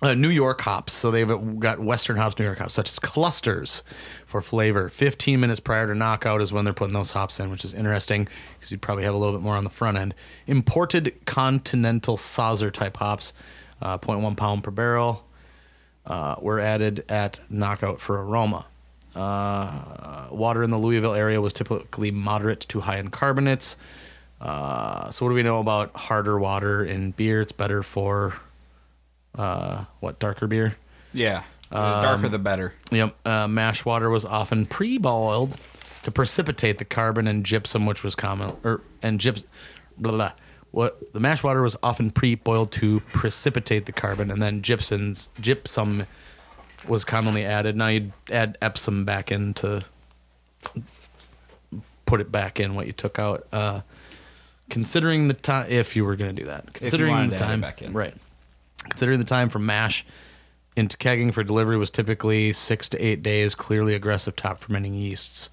Uh, New York hops. So they've got Western hops, New York hops, such as clusters for flavor. 15 minutes prior to knockout is when they're putting those hops in, which is interesting because you'd probably have a little bit more on the front end. Imported continental Saazer type hops, uh, 0.1 pound per barrel, uh, were added at knockout for aroma. Uh, water in the Louisville area was typically moderate to high in carbonates. Uh, so what do we know about harder water in beer? It's better for uh, what darker beer? yeah, the darker the better. Yep. Uh, mash water was often pre-boiled to precipitate the carbon and gypsum, which was common, or and gyps, blah, blah blah. What the mash water was often pre-boiled to precipitate the carbon, and then gypsum's gypsum was commonly added. Now you'd add Epsom back in to put it back in what you took out. Uh, considering the time, if you were going to do that, considering the to add it time, back in. right? Considering the time from mash into kegging for delivery was typically six to eight days. Clearly, aggressive top fermenting yeasts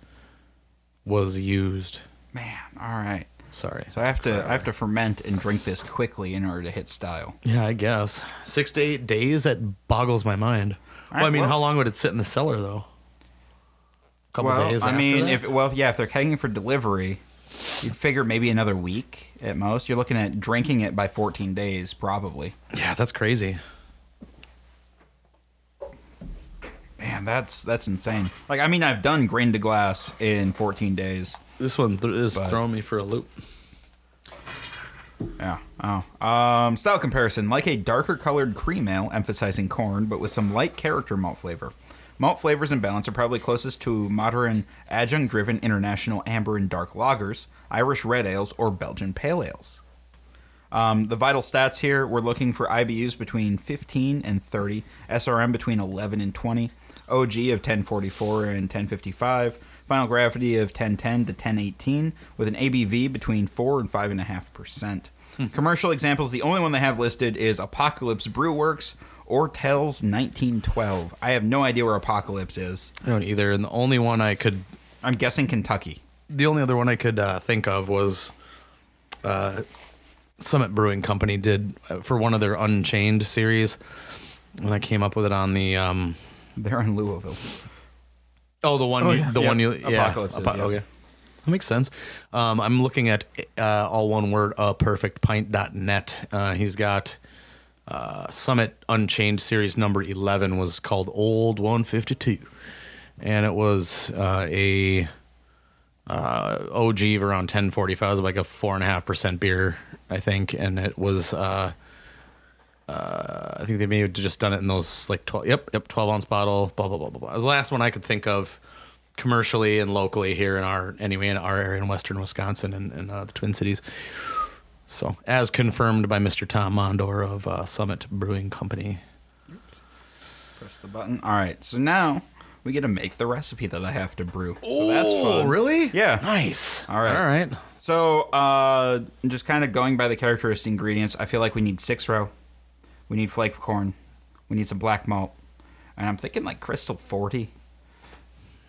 was used. Man, all right. Sorry. So I have to I have to ferment and drink this quickly in order to hit style. Yeah, I guess six to eight days. That boggles my mind. Well, I mean, well- how long would it sit in the cellar though? A couple well, days. I mean, that? if well, yeah, if they're kegging for delivery, you'd figure maybe another week at most. You're looking at drinking it by 14 days, probably. yeah, that's crazy. Man, that's that's insane. Like, I mean, I've done grain to glass in 14 days. This one th- is throwing me for a loop. Yeah. Oh. Um, style comparison: like a darker colored cream ale, emphasizing corn, but with some light character malt flavor. Malt flavors and balance are probably closest to modern adjunct-driven international amber and dark lagers, Irish red ales, or Belgian pale ales. Um, the vital stats here: we're looking for IBUs between 15 and 30, SRM between 11 and 20, OG of 1044 and 1055, final gravity of 1010 to 1018, with an ABV between four and five and a half percent. Commercial examples: the only one they have listed is Apocalypse Brew Works Ortel's 1912. I have no idea where Apocalypse is. I don't either. And the only one I could, I'm guessing Kentucky. the only other one I could uh, think of was uh, Summit Brewing Company did uh, for one of their Unchained series. And I came up with it on the um, They're in Louisville. Oh, the one, Oh, you, yeah. the Yep. one you, yeah, Apocalypse Apo- yeah. Okay, that makes sense. Um, I'm looking at uh, all one word, uh, perfectpint.net. Uh, he's got uh, Summit Unchained series number 11 was called Old 152, and it was uh, a uh, OG of around 1045. It was like a four and a half percent beer, I think, and it was. Uh, uh, I think they may have just done it in those like 12, yep, yep, 12 ounce bottle, blah, blah, blah, blah, blah. It was the last one I could think of commercially and locally here in our, anyway, in our area in Western Wisconsin and, and uh, the Twin Cities. So, as confirmed by Mr. Tom Mondor of uh, Summit Brewing Company. Press the button. All right. So now we get to make the recipe that I have to brew. So that's fun. Oh, really? Yeah. Nice. All right. All right. So, uh, just kind of going by the characteristic ingredients, I feel like we need six row, we need flake corn, we need some black malt, and I'm thinking like crystal 40,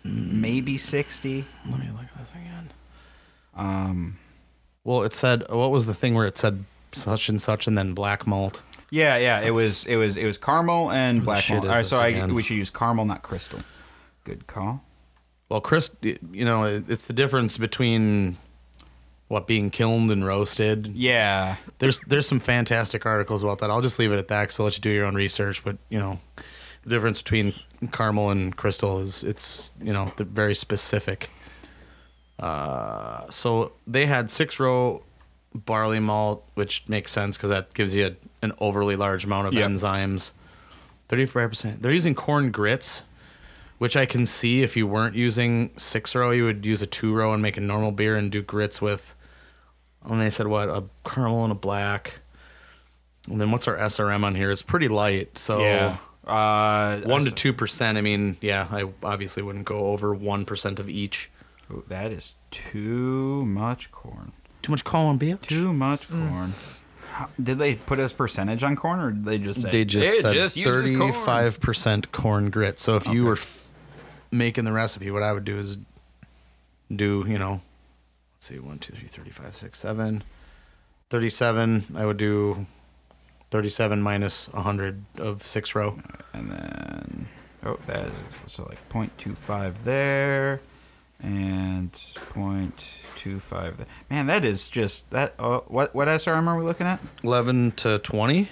maybe 60. Let me look at this again. Um, Well, it said, what was the thing where it said such and such and then black malt? yeah, yeah, it was it was it was caramel and black shit malt. is All right, this so I, again? we should use caramel, not crystal. Good call. Well, Chris, you know, it's the difference between what being kilned and roasted. Yeah, There's there's some fantastic articles about that. I'll just leave it at that because I'll let you do your own research. But you know, the difference between caramel and crystal is it's you know very specific. Uh, so they had six row barley malt, which makes sense because that gives you a, an overly large amount of Yep. enzymes. Thirty five percent. They're using corn grits, which I can see if you weren't using six row, you would use a two row and make a normal beer and do grits with. And they said what a caramel and a black. And then what's our SRM on here? It's pretty light, so yeah. Uh, one to two percent. I mean, yeah, I obviously wouldn't go over one percent of each. Ooh, that is too much corn. Too much corn, bitch. Too much corn. How, did they put a percentage on corn, or did they just say They just "It said just uses corn"? thirty-five percent corn grit. So if you were f- making the recipe, what I would do is do you know, let's see, one, two, three, thirty-five, six, seven, thirty-seven. I would do thirty-seven minus hundred of six row. and then oh, that is so like 0.25 there, and 0.25 there. Man, that is just that. Uh, what what SRM are we looking at? Eleven to twenty.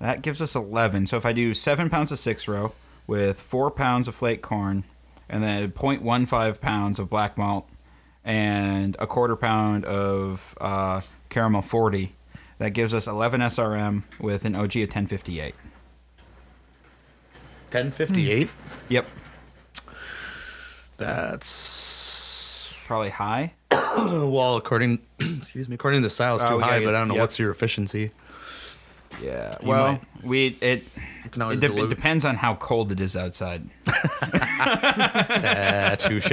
That gives us 11. So if I do seven pounds of six row with four pounds of flake corn, and then 0.15 pounds of black malt, and a quarter pound of uh, caramel 40, that gives us 11 SRM with an OG of 1058. Ten fifty-eight. Yep, That's probably high. well, according excuse me, according to the style, it's Oh, too high. But I don't know yep. what's your efficiency. Yeah. You well, might- we it can it, de- dilute. it depends on how cold it is outside. Touche.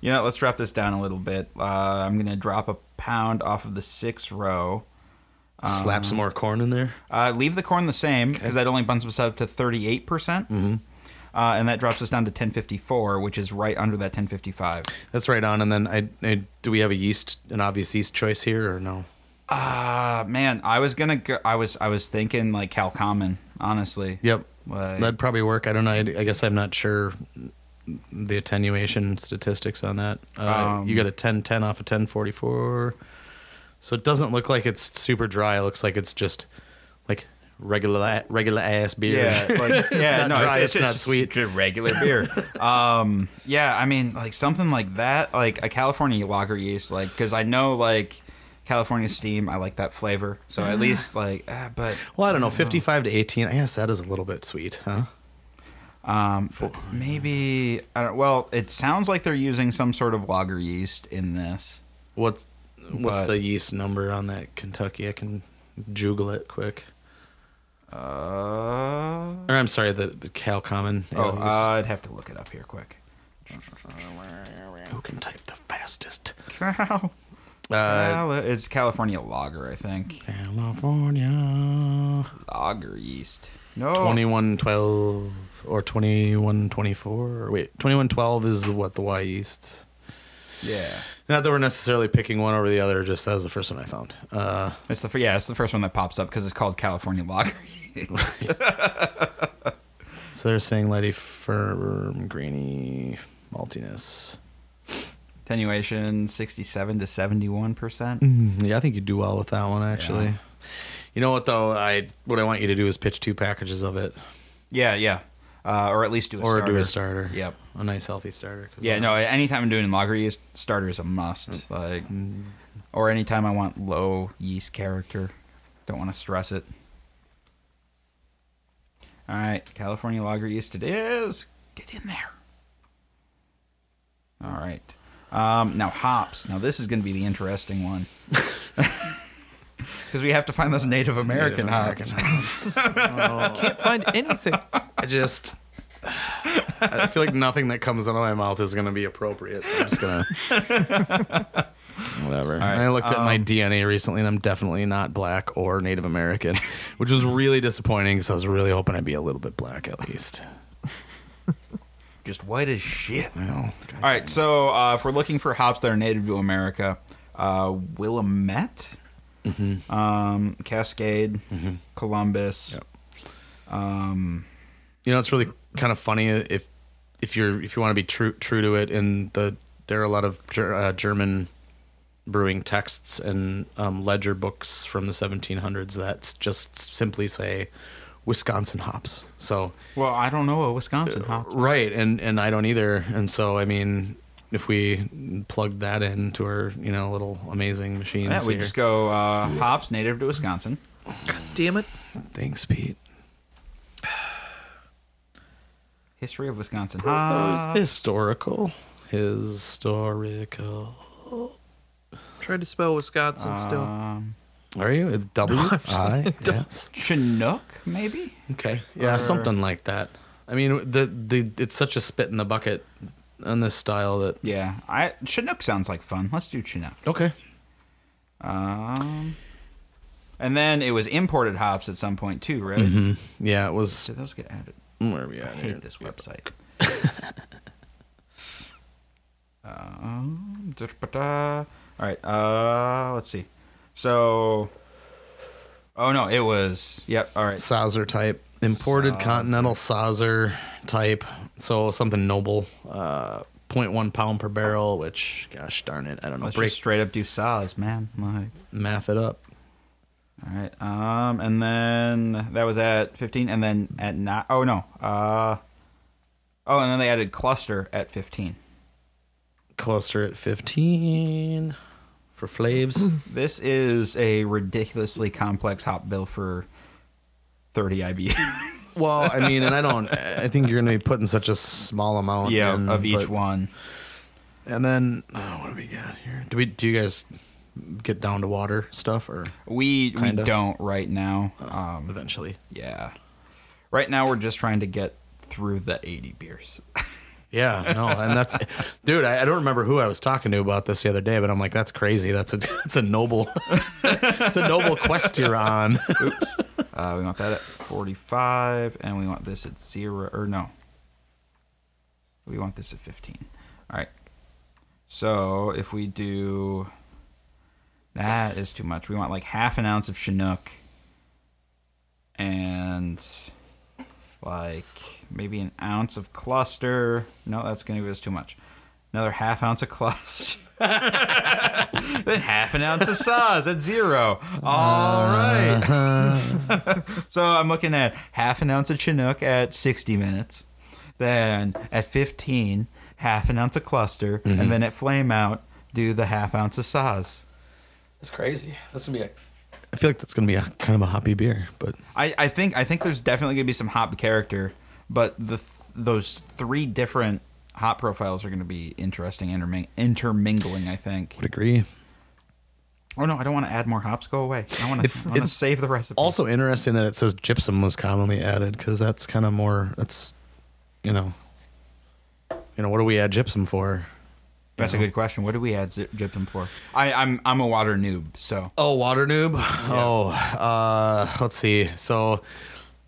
You know, let's drop this down a little bit. Uh, I'm gonna drop a pound off of the six row. Slap some more corn in there. Uh, leave the corn the same because that only bumps us up to 38 percent. Mm-hmm. Uh, and that drops us down to 1054, which is right under that 1055. That's right on. And then I, I do we have a yeast, an obvious yeast choice here or no? Ah, man, I was gonna go. I was I was thinking like Cal Common, honestly. Yep. Like- That'd probably work. I don't know. I, I guess I'm not sure the attenuation statistics on that. Uh, Um, you got a 1010 off of 1044. So it doesn't look like it's super dry. It looks like it's just like regular regular ass beer. Yeah, like, yeah, not no, dry, it's, it's not just sweet. just regular beer. um, yeah, I mean, like something like that, like a California lager yeast, like because I know like California Steam, I like that flavor, so at least like, uh, but well, I don't know, fifty-five to eighteen. I guess that is a little bit sweet, huh? um, maybe I don't. Well, it sounds like they're using some sort of lager yeast in this. What's what's But- the yeast number on that Kentucky? I can juggle it quick. Uh, Or I'm sorry, the, the Cal Common. oh, uh, I'd have to look it up here quick. Who can type the fastest? Cal- Uh, it's California lager, I think. California. Lager yeast. No. 2112 or 2124. Wait, 2112 is what the Wyeast. Yeah. Not that we're necessarily picking one over the other, just that was the first one I found. Uh, It's the yeah, it's the first one that pops up because it's called California Lager. yeast. so they're saying lighty, firm, grainy, maltiness. Attenuation sixty-seven to seventy-one percent. Mm, yeah, I think you do well with that one actually. Yeah. You know what though? I what I want you to do is pitch two packages of it, Yeah, yeah, uh, or at least do a or starter. do a starter. Yep. a nice healthy starter. Yeah, no. Anytime I'm doing lager yeast, starter is a must. Like, or anytime I want low yeast character, don't want to stress it. All right, California lager yeast it is. Get in there. All right. Um, now hops. Now this is going to be the interesting one. Because we have to find those Native American, Native hops. hops. Can't find anything. I just. I feel like nothing that comes out of my mouth is going to be appropriate. So I'm just going to. Whatever. right, I looked at my DNA recently, and I'm definitely not black or Native American, which was really disappointing because I was really hoping I'd be a little bit black at least. Just white as shit. You know. All right, so uh, if we're looking for hops that are native to America, uh, Willamette, um, Cascade, Columbus. Yep. Um, You know, it's really kind of funny if if you're if you want to be true true to it. In the there are a lot of ger- uh, German brewing texts and um, ledger books from the 1700s that just simply say Wisconsin hops. So well, I don't know a Wisconsin hop. right, and and I don't either. And so I mean, if we plugged that into our you know little amazing machines Yeah, we here. just go uh, hops native to Wisconsin. Damn it. Thanks, Pete. History of Wisconsin hops. Historical, historical. Trying to spell Wisconsin still. Are you? It's W I S. Chinook, maybe. Okay. Yeah, Or- something like that. I mean, the the it's such a spit in the bucket in this style that. Yeah, I Chinook sounds like fun. Let's do Chinook. Okay. Um, and then it was imported hops at some point too, right? hmm Yeah, it was. Did those get added? Where are we I at? here? hate this website. um, da-da-da-da. all right. Uh, let's see. So, oh no, it was. Yep. All right. Saazer type, imported continental Saazer type. So something noble. Uh, 0.1 pound per barrel, which, gosh darn it, I don't know. Let's Break just straight up do Saaz, man. Like, math it up. all right. Um, and then that was at fifteen, and then at nine. Oh no. Uh, oh, and then they added cluster at fifteen. Cluster at 15 for flaves. This is a ridiculously complex hop bill for 30 IBUs. well, I mean, and I don't. I think you're going to be putting such a small amount. yeah, in, of each but- one. And then oh, what do we got here? Do we? Do you guys get down to water stuff or We Kinda. we don't right now. Um, eventually? yeah, right now we're just trying to get through the 80 beers. Yeah, no, and that's, dude. I, I don't remember who I was talking to about this the other day, but I'm like, that's crazy. That's a that's a noble, it's a noble quest you're on. Oops. uh, we want that at 45, and we want this at zero. Or no, we want this at 15. All right. So if we do that is too much. We want like half an ounce of Chinook and like maybe an ounce of cluster. No, that's gonna be us too much. Another half ounce of cluster. then half an ounce of Saaz at zero. All right. so I'm looking at half an ounce of Chinook at 60 minutes. Then at 15, half an ounce of cluster. And mm-hmm. then at flame out, do the half ounce of Saaz. That's crazy. That's gonna be a. I feel like that's gonna be a kind of a hoppy beer, but I, I think I think there's definitely gonna be some hop character, but the th- those three different hop profiles are gonna be interesting interming- intermingling. I think. would agree. Oh no, I don't want to add more hops. Go away. I want to. I want to save the recipe. Also interesting that it says gypsum was commonly added because that's kind of more. That's, you know. You know what do we add gypsum for? That's a good question. What do we add gypsum for? I, I'm I'm a water noob, so Oh, water noob. Oh, uh, let's see. So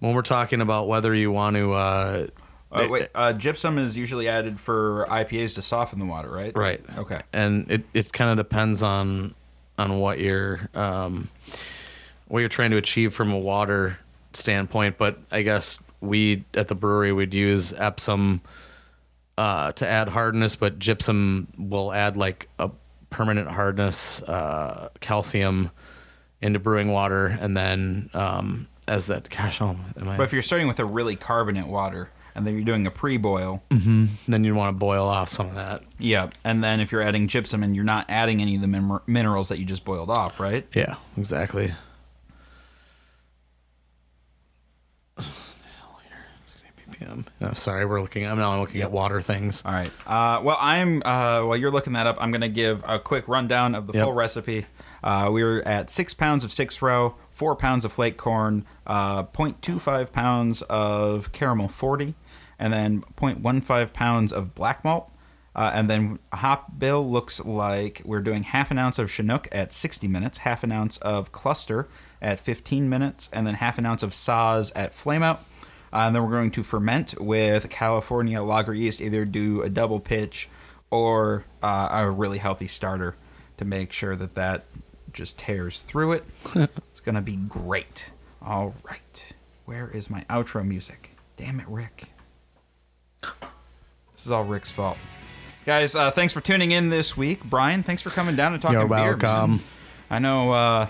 when we're talking about whether you want to, uh, uh, wait, uh, gypsum is usually added for IPAs to soften the water, right? right? Okay. and it, it kind of depends on on what you're um, what you're trying to achieve from a water standpoint. But I guess we at the brewery would use Epsom uh, to add hardness, but gypsum will add like a permanent hardness, uh, calcium into brewing water, and then um, as that gosh, oh, am I? But if you're starting with a really carbonate water and then you're doing a pre-boil, then you want to boil off some of that. yeah, and then if you're adding gypsum and you're not adding any of the min- minerals that you just boiled off, right? Yeah, exactly. BPM. Oh, sorry, we're looking. I'm now looking at water things. All right. Uh, well, I'm uh, while you're looking that up, I'm going to give a quick rundown of the Yep. full recipe. Uh, we were at six pounds of six row, four pounds of flake corn, uh, 0.25 pounds of caramel 40, and then 0.15 pounds of black malt. Uh, and then hop bill looks like we're doing half an ounce of Chinook at 60 minutes, half an ounce of cluster at 15 minutes, and then half an ounce of Saaz at flame out. Uh, and then we're going to ferment with California lager yeast, either do a double pitch or uh, a really healthy starter to make sure that that just tears through it. it's going to be great. All right. Where is my outro music? Damn it, Rick. This is all Rick's fault. Guys, uh, thanks for tuning in this week. Brian, thanks for coming down and talking You're beer. welcome. I know uh,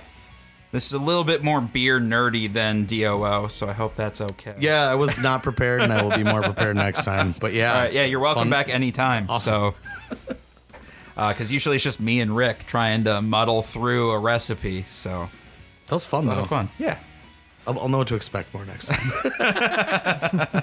this is a little bit more beer nerdy than DOO, so I hope that's okay. Yeah, I was not prepared, and I will be more prepared next time. But yeah, right, yeah, you're welcome fun- back anytime. Awesome. So, because usually it's just me and Rick trying to muddle through a recipe. So, That was fun though. fun. Yeah. I'll, I'll know what to expect more next time.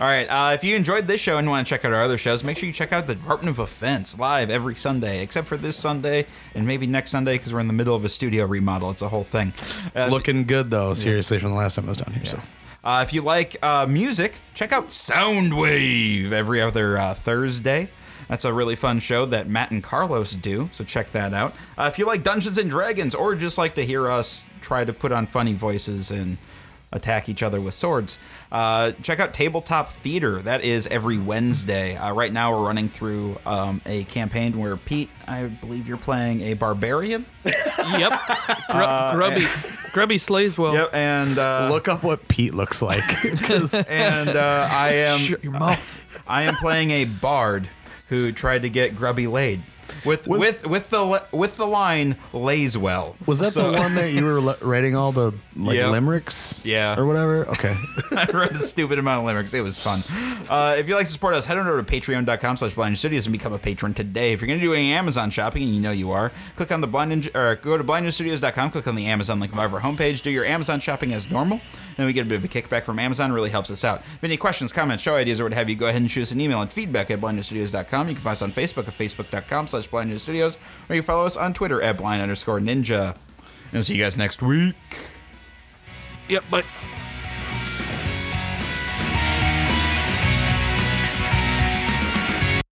All right. Uh, if you enjoyed this show and want to check out our other shows, make sure you check out the Department of Offense live every Sunday, except for this Sunday and maybe next Sunday because we're in the middle of a studio remodel. It's a whole thing. It's Uh, looking good though. Seriously, from the last time I was down here. So Uh, if you like uh, music, check out Soundwave every other uh, Thursday. That's a really fun show that Matt and Carlos do, so check that out. Uh, if you like Dungeons and Dragons, or just like to hear us try to put on funny voices and attack each other with swords, uh, check out Tabletop Theater. That is every Wednesday. Uh, right now, we're running through um, a campaign where Pete, I believe you're playing a barbarian. Yep. Gru- grubby, grubby slays well. Yep, and uh, look up what Pete looks like. and uh, I am Shut your mouth. I am playing a bard who tried to get Grubby laid with Was- with with the with the line lays well. was that the one that you were le- writing all the like Yep. limericks? Yeah. or whatever. Okay. I read a stupid amount of limericks. It was fun. Uh, if you'd like to support us, head on over to patreon.com slash blind studios and become a patron today. If you're going to do any Amazon shopping, and you know you are, click on the blind or go to blindstudios.com, click on the Amazon link above our homepage, do your Amazon shopping as normal. Then we get a bit of a kickback from Amazon. Really helps us out. If any questions, comments, show ideas, or what have you, go ahead and shoot us an email at feedback at blindstudios.com. You can find us on Facebook at facebook.com slash blindstudios, or you can follow us on Twitter at blind underscore ninja. And we'll see you guys next week. Yep. But.